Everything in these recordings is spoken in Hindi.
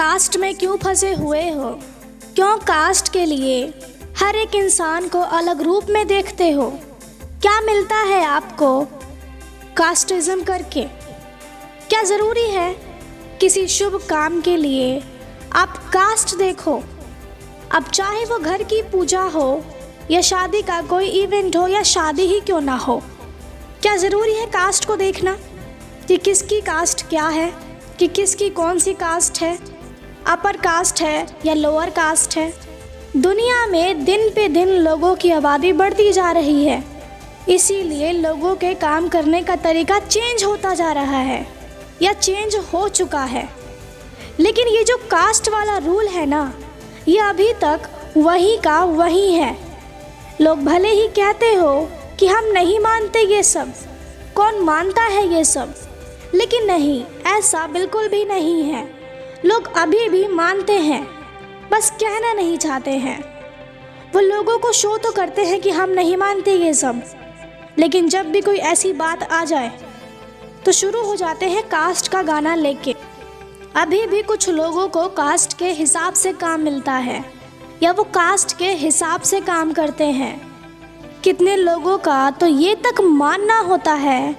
कास्ट में क्यों फंसे हुए हो? क्यों कास्ट के लिए हर एक इंसान को अलग रूप में देखते हो? क्या मिलता है आपको कास्टिज्म करके? क्या ज़रूरी है किसी शुभ काम के लिए आप कास्ट देखो? अब चाहे वो घर की पूजा हो या शादी का कोई इवेंट हो या शादी ही क्यों ना हो, क्या ज़रूरी है कास्ट को देखना कि किसकी कास्ट क्या है, कि किसकी कौन सी कास्ट है? अपर कास्ट है या लोअर कास्ट है, दुनिया में दिन पे दिन लोगों की आबादी बढ़ती जा रही है। इसीलिए लोगों के काम करने का तरीका चेंज होता जा रहा है, या चेंज हो चुका है। लेकिन ये जो कास्ट वाला रूल है ना, ये अभी तक वही का वही है। लोग भले ही कहते हो कि हम नहीं मानते ये सब, कौन मानता है ये सब? लेकिन नहीं, ऐसा बिल्कुल भी नहीं है। लोग अभी भी मानते हैं, बस कहना नहीं चाहते हैं। वो लोगों को शो तो करते हैं कि हम नहीं मानते ये सब। लेकिन जब भी कोई ऐसी बात आ जाए तो शुरू हो जाते हैं कास्ट का गाना लेके। अभी भी कुछ लोगों को कास्ट के हिसाब से काम मिलता है, या वो कास्ट के हिसाब से काम करते हैं। कितने लोगों का तो ये तक मानना होता है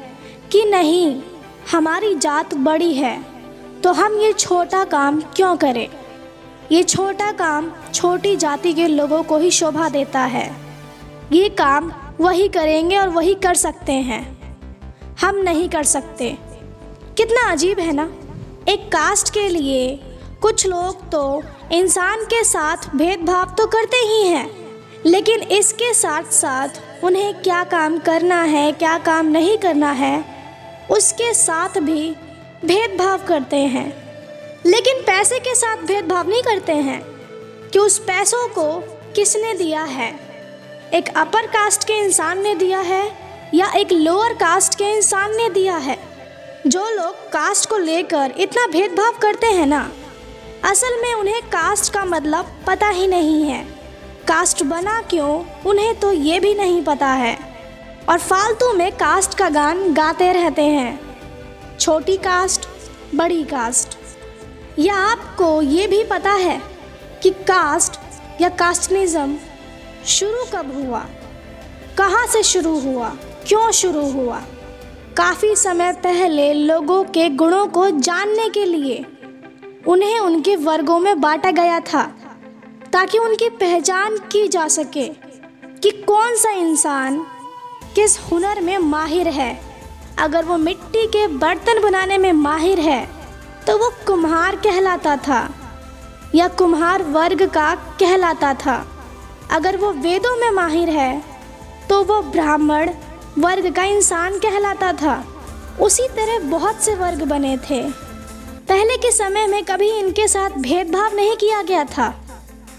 कि नहीं, हमारी जात बड़ी है। तो हम ये छोटा काम क्यों करें? ये छोटा काम छोटी जाति के लोगों को ही शोभा देता है। ये काम वही करेंगे और वही कर सकते हैं। हम नहीं कर सकते। कितना अजीब है ना? एक कास्ट के लिए कुछ लोग तो इंसान के साथ भेदभाव तो करते ही हैं, लेकिन इसके साथ साथ उन्हें क्या काम करना है, क्या काम नहीं करना है, उसके साथ भी भेदभाव करते हैं। लेकिन पैसे के साथ भेदभाव नहीं करते हैं कि उस पैसों को किसने दिया है? एक अपर कास्ट के इंसान ने दिया है या एक लोअर कास्ट के इंसान ने दिया है? जो लोग कास्ट को लेकर इतना भेदभाव करते हैं ना, असल में उन्हें कास्ट का मतलब पता ही नहीं है। कास्ट बना क्यों, उन्हें तो ये भी नहीं पता है। और फालतू में कास्ट का गान गाते रहते हैं। छोटी कास्ट, बड़ी कास्ट। या आपको ये भी पता है कि कास्ट या कास्टनिज़म शुरू कब हुआ? कहाँ से शुरू हुआ? क्यों शुरू हुआ? काफ़ी समय पहले लोगों के गुणों को जानने के लिए उन्हें उनके वर्गों में बांटा गया था, ताकि उनकी पहचान की जा सके कि कौन सा इंसान किस हुनर में माहिर है। अगर वो मिट्टी के बर्तन बनाने में माहिर है तो वो कुम्हार कहलाता था, या कुम्हार वर्ग का कहलाता था। अगर वो वेदों में माहिर है तो वो ब्राह्मण वर्ग का इंसान कहलाता था। उसी तरह बहुत से वर्ग बने थे। पहले के समय में कभी इनके साथ भेदभाव नहीं किया गया था।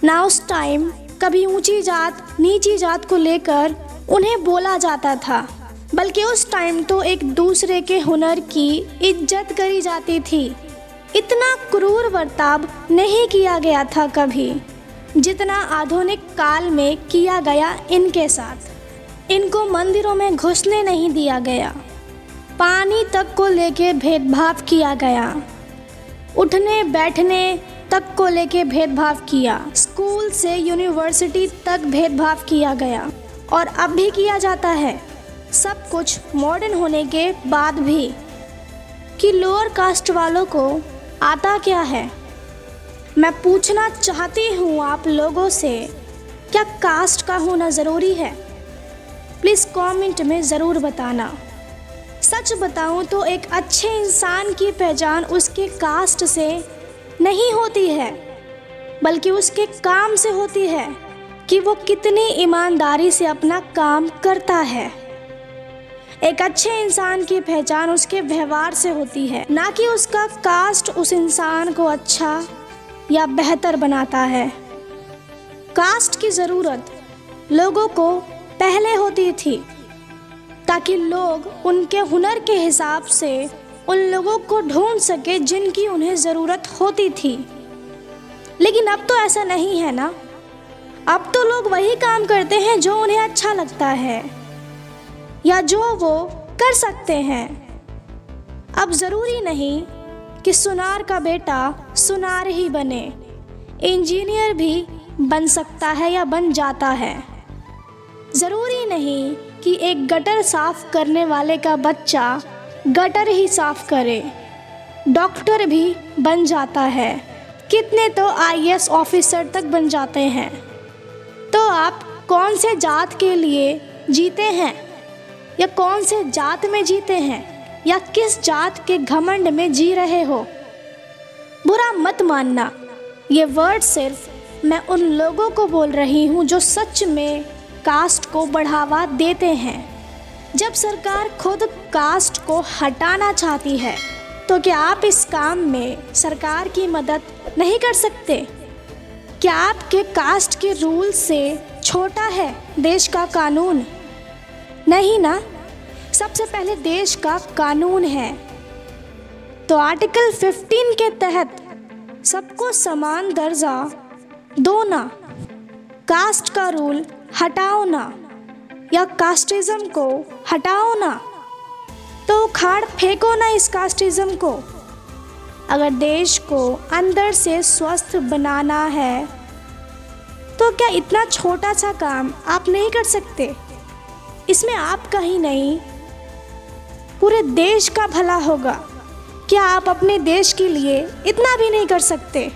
ना उस टाइम कभी ऊँची जात, नीची जात को लेकर उन्हें बोला जाता था। बल्कि उस टाइम तो एक दूसरे के हुनर की इज़्ज़त करी जाती थी। इतना क्रूर बर्ताव नहीं किया गया था कभी, जितना आधुनिक काल में किया गया इनके साथ। इनको मंदिरों में घुसने नहीं दिया गया। पानी तक को लेके भेदभाव किया गया। उठने, बैठने तक को लेके भेदभाव किया। स्कूल से यूनिवर्सिटी तक भेदभाव किया गया। और अब भी किया जाता है। सब कुछ मॉडर्न होने के बाद भी कि लोअर कास्ट वालों को आता क्या है? मैं पूछना चाहती हूँ आप लोगों से, क्या कास्ट का होना ज़रूरी है? प्लीज़ कमेंट में ज़रूर बताना। सच बताऊँ तो एक अच्छे इंसान की पहचान उसके कास्ट से नहीं होती है, बल्कि उसके काम से होती है कि वो कितनी ईमानदारी से अपना काम करता है। एक अच्छे इंसान की पहचान उसके व्यवहार से होती है। ना कि उसका कास्ट उस इंसान को अच्छा या बेहतर बनाता है। कास्ट की ज़रूरत लोगों को पहले होती थी, ताकि लोग उनके हुनर के हिसाब से उन लोगों को ढूंढ सके जिनकी उन्हें ज़रूरत होती थी। लेकिन अब तो ऐसा नहीं है ना? अब तो लोग वही काम करते हैं जो उन्हें अच्छा लगता है। या जो वो कर सकते हैं। अब ज़रूरी नहीं कि सुनार का बेटा सुनार ही बने। इंजीनियर भी बन सकता है या बन जाता है। ज़रूरी नहीं कि एक गटर साफ़ करने वाले का बच्चा गटर ही साफ़ करे। डॉक्टर भी बन जाता है। कितने तो आईएएस ऑफिसर तक बन जाते हैं। तो आप कौन से जात के लिए जीते हैं? या कौन से जात में जीते हैं? या किस जात के घमंड में जी रहे हो? बुरा मत मानना। ये वर्ड सिर्फ़ मैं उन लोगों को बोल रही हूँ जो सच में कास्ट को बढ़ावा देते हैं। जब सरकार खुद कास्ट को हटाना चाहती है तो क्या आप इस काम में सरकार की मदद नहीं कर सकते? क्या आपके कास्ट के रूल से छोटा है देश का कानून? नहीं ना? सबसे पहले देश का कानून है। तो आर्टिकल 15 के तहत सबको समान दर्जा दो ना कास्ट का रूल हटाओ ना या कास्टिज्म को हटाओ ना तो उखाड़ फेंको ना इस कास्टिज्म को। अगर देश को अंदर से स्वस्थ बनाना है तो क्या इतना छोटा सा काम आप नहीं कर सकते? इसमें आपका ही नहीं, पूरे देश का भला होगा। क्या आप अपने देश के लिए इतना भी नहीं कर सकते?